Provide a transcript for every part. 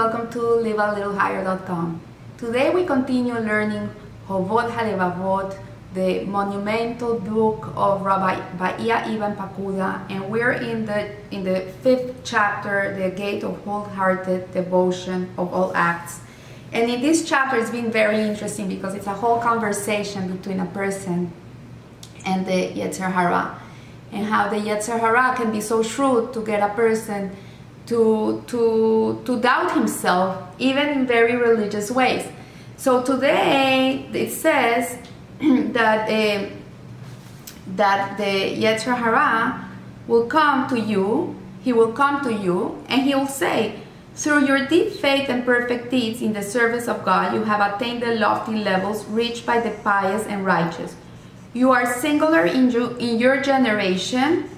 welcome to livealittlehigher.com. Today we continue learning Hovot HaLevavot, the monumental book of Rabbi Bahia Ibn Pakuda, and we're in the in the fifth chapter, the gate of wholehearted devotion of all acts. And in this chapter, it's been very interesting because it's a whole conversation between a person and the Yetzer Hara, and how the Yetzer Hara can be so shrewd to get a person to, to, to doubt himself, even in very religious ways. So today it says that, uh, that the Yetzer Hara will come to you, he will come to you, and he will say, through your deep faith and perfect deeds in the service of God, you have attained the lofty levels reached by the pious and righteous. You are singular in, you, in your generation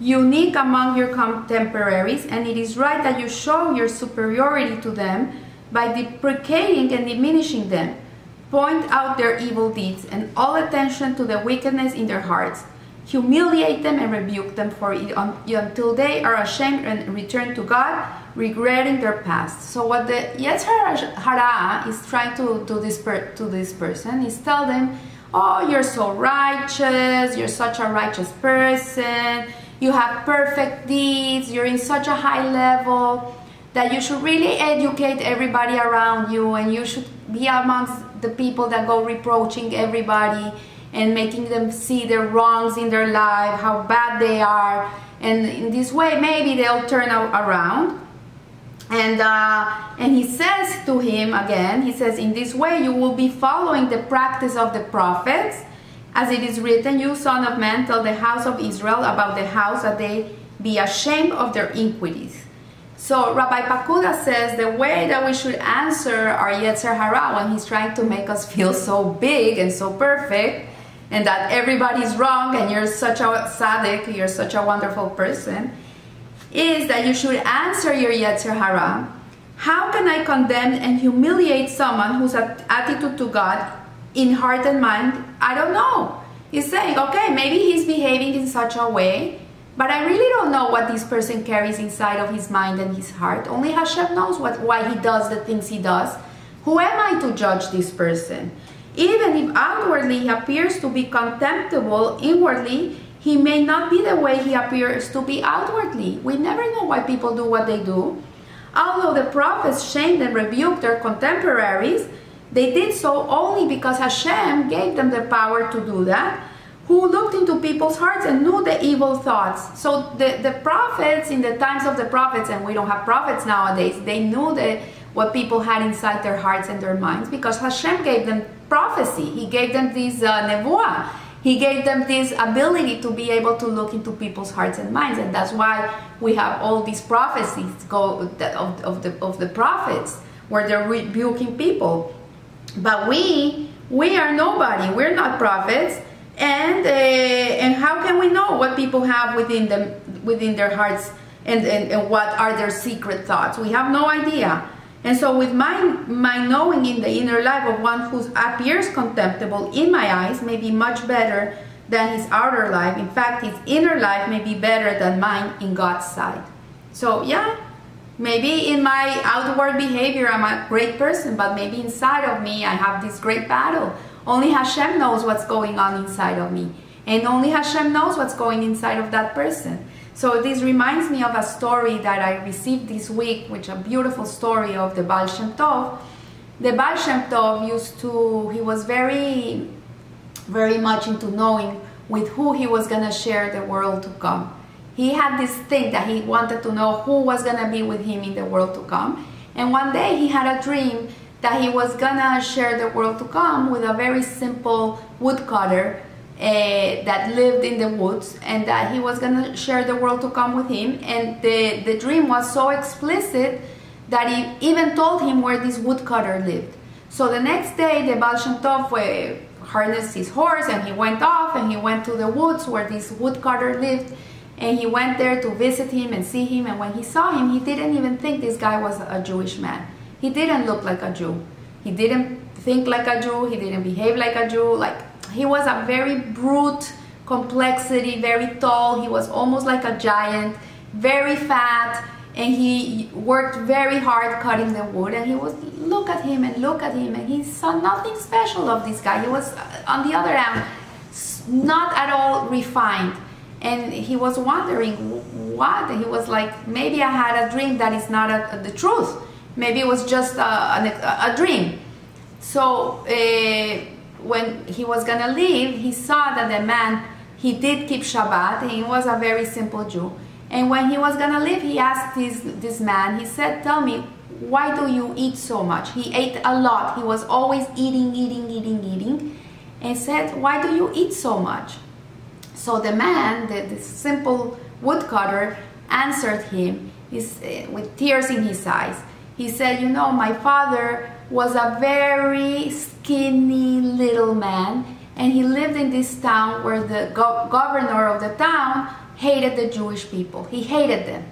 unique among your contemporaries, and it is right that you show your superiority to them by deprecating and diminishing them. Point out their evil deeds and all attention to the wickedness in their hearts. Humiliate them and rebuke them for it um, until they are ashamed and return to God, regretting their past. So what the Yetzer Hara is trying to do this per, to this person is tell them, "Oh, you're so righteous. You're such a righteous person." You have perfect deeds, you're in such a high level that you should really educate everybody around you and you should be amongst the people that go reproaching everybody and making them see their wrongs in their life, how bad they are. And in this way, maybe they'll turn around. And, uh, and he says to him again, he says, in this way you will be following the practice of the prophets as it is written, You, son of man, tell the house of Israel about the house that they be ashamed of their iniquities. So Rabbi Pakuda says the way that we should answer our Yetzer Hara when he's trying to make us feel so big and so perfect, and that everybody's wrong and you're such a tzaddik, you're such a wonderful person, is that you should answer your Yetzer Hara. How can I condemn and humiliate someone whose attitude to God in heart and mind, I don't know. He's saying, okay, maybe he's behaving in such a way, but I really don't know what this person carries inside of his mind and his heart. Only Hashem knows what, why he does the things he does. Who am I to judge this person? Even if outwardly he appears to be contemptible, inwardly he may not be the way he appears to be outwardly. We never know why people do what they do. Although the prophets shamed and rebuked their contemporaries, they did so only because Hashem gave them the power to do that, who looked into people's hearts and knew the evil thoughts. So the, the prophets, in the times of the prophets, and we don't have prophets nowadays, they knew that what people had inside their hearts and their minds because Hashem gave them prophecy. He gave them this uh, nevuah. He gave them this ability to be able to look into people's hearts and minds, and that's why we have all these prophecies go of, of the of the prophets where they're rebuking people. But we, we are nobody. We're not prophets. And, uh, and how can we know what people have within them, within their hearts and, and, and what are their secret thoughts? We have no idea. And so with my, my knowing in the inner life of one who appears contemptible in my eyes may be much better than his outer life. In fact, his inner life may be better than mine in God's sight. So yeah, Maybe in my outward behavior, I'm a great person, but maybe inside of me, I have this great battle. Only Hashem knows what's going on inside of me. And only Hashem knows what's going inside of that person. So this reminds me of a story that I received this week, which a beautiful story of the Baal Shem Tov. The Baal Shem Tov used to, he was very, very much into knowing with who he was going to share the world to come he had this thing that he wanted to know who was going to be with him in the world to come. And one day he had a dream that he was going to share the world to come with a very simple woodcutter uh, that lived in the woods and that he was going to share the world to come with him. And the, the dream was so explicit that he even told him where this woodcutter lived. So the next day, the Baal Shem Tov uh, harnessed his horse and he went off and he went to the woods where this woodcutter lived and he went there to visit him and see him. And when he saw him he didn't even think this guy was a jewish man. He didn't look like a jew. He didn't think like a jew. He didn't behave like a jew. Like he was a very brute complexity very tall. He was almost like a giant very fat. And he worked very hard cutting the wood. And he was look at him and look at him. And he saw nothing special of this guy. He was uh, on the other hand not at all refined and he was wondering what he was like maybe i had a dream that is not a, the truth maybe it was just a, a, a dream so uh, when he was gonna leave he saw that the man he did keep shabbat he was a very simple jew and when he was gonna leave, he asked this, this man, he said, Tell me, why do you eat so much? He ate a lot. He was always eating, eating, eating, eating. And said, Why do you eat so much? So the man, the, the simple woodcutter, answered him his, uh, with tears in his eyes. He said, You know, my father was a very skinny little man, and he lived in this town where the go governor of the town hated the Jewish people. He hated them.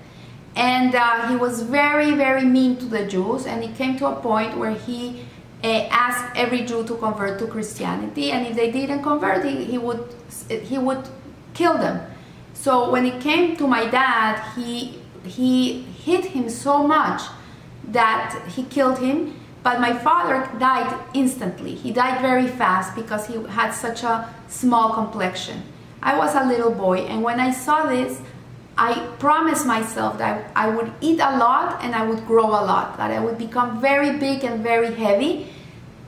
And uh, he was very, very mean to the Jews. And it came to a point where he uh, asked every Jew to convert to Christianity. And if they didn't convert, he, he, would, he would kill them. So when it came to my dad, he, he hit him so much that he killed him. But my father died instantly. He died very fast because he had such a small complexion. I was a little boy, and when I saw this, I promised myself that I would eat a lot and I would grow a lot, that I would become very big and very heavy.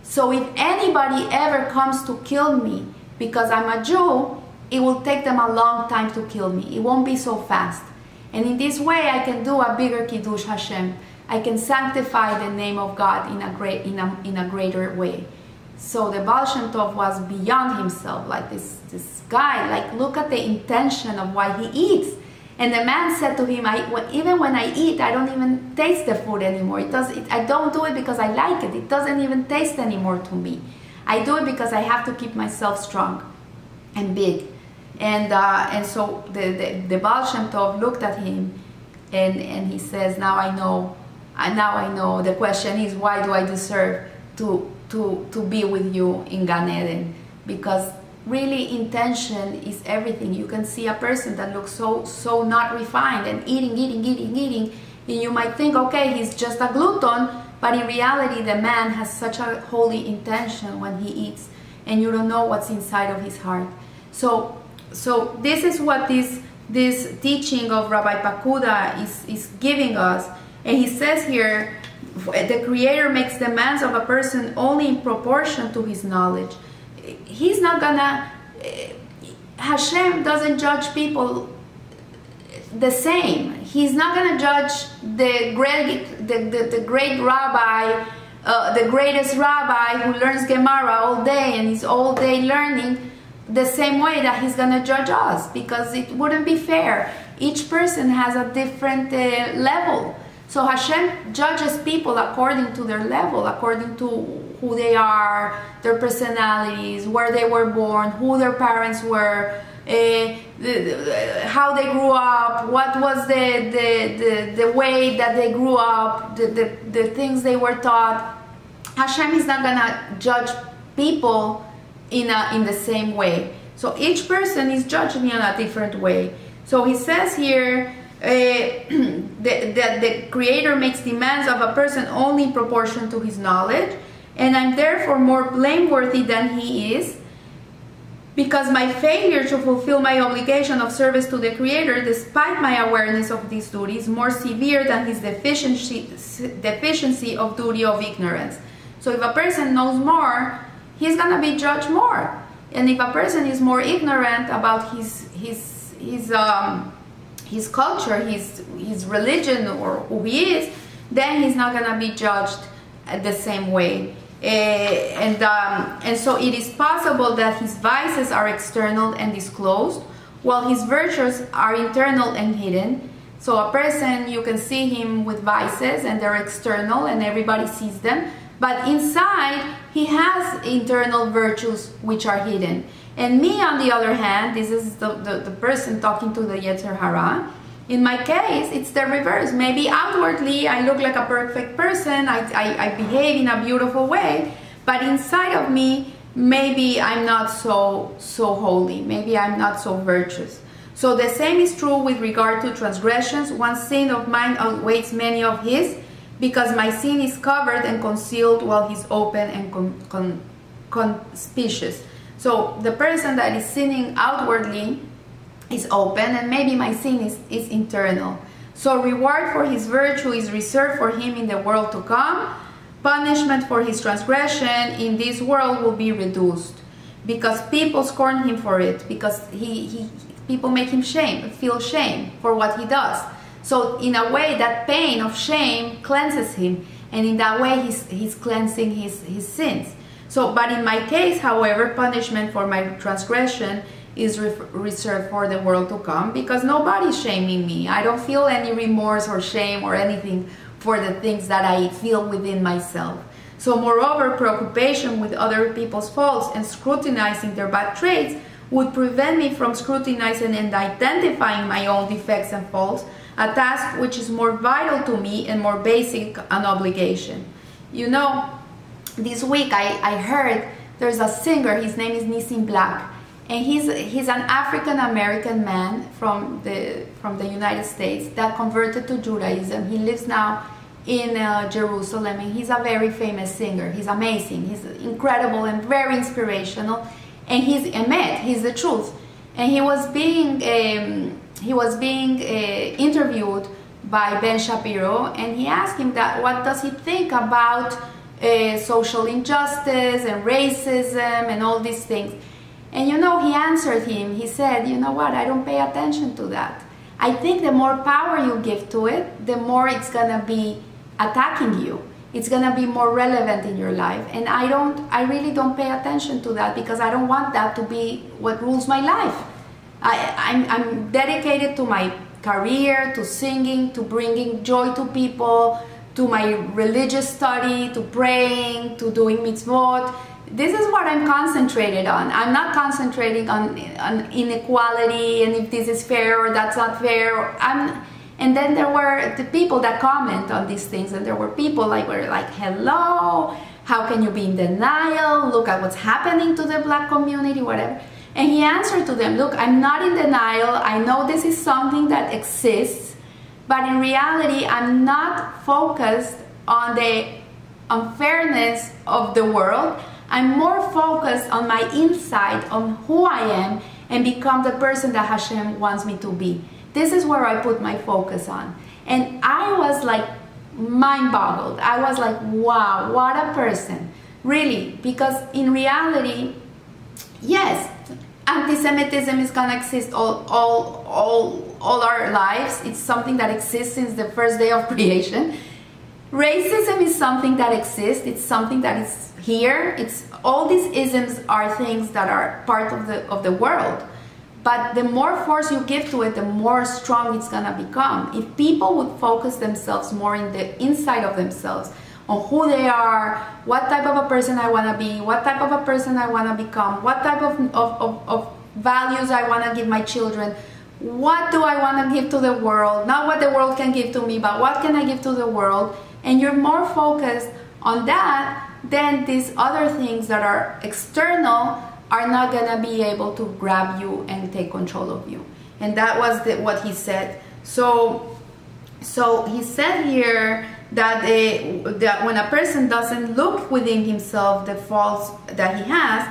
So if anybody ever comes to kill me because I'm a Jew, it will take them a long time to kill me. It won't be so fast. And in this way, I can do a bigger Kiddush Hashem. I can sanctify the name of God in a, great, in a, in a greater way. So the Baal Shem Tov was beyond himself, like this, this guy, like look at the intention of why he eats. And the man said to him, I, even when I eat, I don't even taste the food anymore. It does, it, I don't do it because I like it. It doesn't even taste anymore to me. I do it because I have to keep myself strong and big. And, uh, and so the, the, the Baal Shem Tov looked at him and, and he says, now I know, now I know. The question is, why do I deserve to to, to be with you in Gan Eden because really intention is everything. You can see a person that looks so so not refined and eating, eating, eating, eating, and you might think, okay, he's just a glutton, but in reality, the man has such a holy intention when he eats, and you don't know what's inside of his heart. So, so this is what this this teaching of Rabbi Pakuda is is giving us, and he says here the creator makes demands of a person only in proportion to his knowledge. He's not gonna eh, hashem doesn't judge people the same. He's not gonna judge the great the, the, the great rabbi uh, the greatest rabbi who learns gemara all day and is all day learning the same way that he's gonna judge us because it wouldn't be fair each person has a different uh, level so Hashem judges people according to their level, according to who they are, their personalities, where they were born, who their parents were, uh, how they grew up, what was the, the, the, the way that they grew up, the, the, the things they were taught. Hashem is not gonna judge people in, a, in the same way. So each person is judging in a different way. So he says here, uh, that the, the creator makes demands of a person only in proportion to his knowledge and i'm therefore more blameworthy than he is because my failure to fulfill my obligation of service to the creator despite my awareness of these duties more severe than his deficiency, deficiency of duty of ignorance so if a person knows more he's gonna be judged more and if a person is more ignorant about his his his um, his culture, his, his religion, or who he is, then he's not to be judged the same way. Uh, and, um, and so it is possible that his vices are external and disclosed, while his virtues are internal and hidden. So a person, you can see him with vices and they're external and everybody sees them, but inside he has internal virtues which are hidden. And me, on the other hand, this is the, the, the person talking to the Yetzer Hara. In my case, it's the reverse. Maybe outwardly I look like a perfect person, I, I, I behave in a beautiful way, but inside of me, maybe I'm not so so holy. Maybe I'm not so virtuous. So the same is true with regard to transgressions. One sin of mine outweighs many of his, because my sin is covered and concealed while he's open and con- con- conspicuous. So the person that is sinning outwardly is open, and maybe my sin is, is internal. So reward for his virtue is reserved for him in the world to come. Punishment for his transgression in this world will be reduced because people scorn him for it because he, he people make him shame feel shame for what he does so in a way that pain of shame cleanses him and in that way he's, he's cleansing his, his sins. So but in my case however punishment for my transgression is re- reserved for the world to come because nobody's shaming me. I don't feel any remorse or shame or anything for the things that i feel within myself. So, moreover, preoccupation with other people's faults and scrutinizing their bad traits would prevent me from scrutinizing and identifying my own defects and faults, a task which is more vital to me and more basic an obligation. You know, this week I, I heard there's a singer, his name is Nissim Black, and he's, he's an African American man from the, from the United States that converted to Judaism. He lives now in uh, Jerusalem, and he's a very famous singer. He's amazing. He's incredible and very inspirational, and he's emet. He's the truth. And he was being um, he was being uh, interviewed by Ben Shapiro, and he asked him that what does he think about uh, social injustice and racism and all these things. And you know, he answered him. He said, "You know what? I don't pay attention to that." I think the more power you give to it, the more it's gonna be attacking you it's to be more relevant in your life and i don't i really don't pay attention to that because i don't want that to be what rules my life I, I'm, I'm dedicated to my career to singing to bringing joy to people to my religious study to praying to doing mitzvot this is what i'm concentrated on i'm not concentrating on, on inequality and if this is fair or that's not fair i'm and then there were the people that comment on these things, and there were people like were like, "Hello, how can you be in denial? Look at what's happening to the black community, whatever." And he answered to them, "Look, I'm not in denial. I know this is something that exists, but in reality, I'm not focused on the unfairness of the world. I'm more focused on my inside, on who I am, and become the person that Hashem wants me to be." This is where I put my focus on. And I was like mind boggled. I was like, wow, what a person. Really, because in reality, yes, anti-Semitism is gonna exist all, all, all, all our lives. It's something that exists since the first day of creation. Racism is something that exists. It's something that is here. It's all these isms are things that are part of the of the world. But the more force you give to it, the more strong it's gonna become. If people would focus themselves more in the inside of themselves, on who they are, what type of a person I wanna be, what type of a person I wanna become, what type of, of, of, of values I wanna give my children, what do I wanna give to the world, not what the world can give to me, but what can I give to the world, and you're more focused on that than these other things that are external are not gonna be able to grab you and take control of you. And that was the, what he said. So, so he said here that, eh, that when a person doesn't look within himself the faults that he has,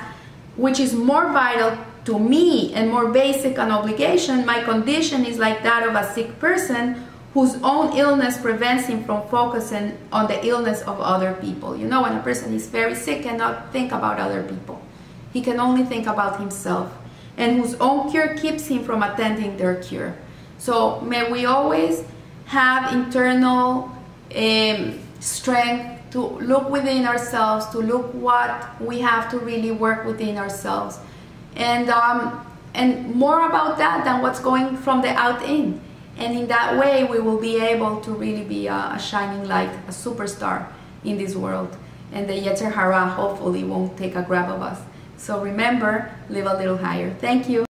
which is more vital to me and more basic an obligation, my condition is like that of a sick person whose own illness prevents him from focusing on the illness of other people. You know, when a person is very sick, cannot think about other people. He can only think about himself, and whose own cure keeps him from attending their cure. So may we always have internal um, strength to look within ourselves, to look what we have to really work within ourselves, and um, and more about that than what's going from the out in. And in that way, we will be able to really be a, a shining light, a superstar in this world. And the Yetzer Hara hopefully won't take a grab of us. So remember, live a little higher. Thank you.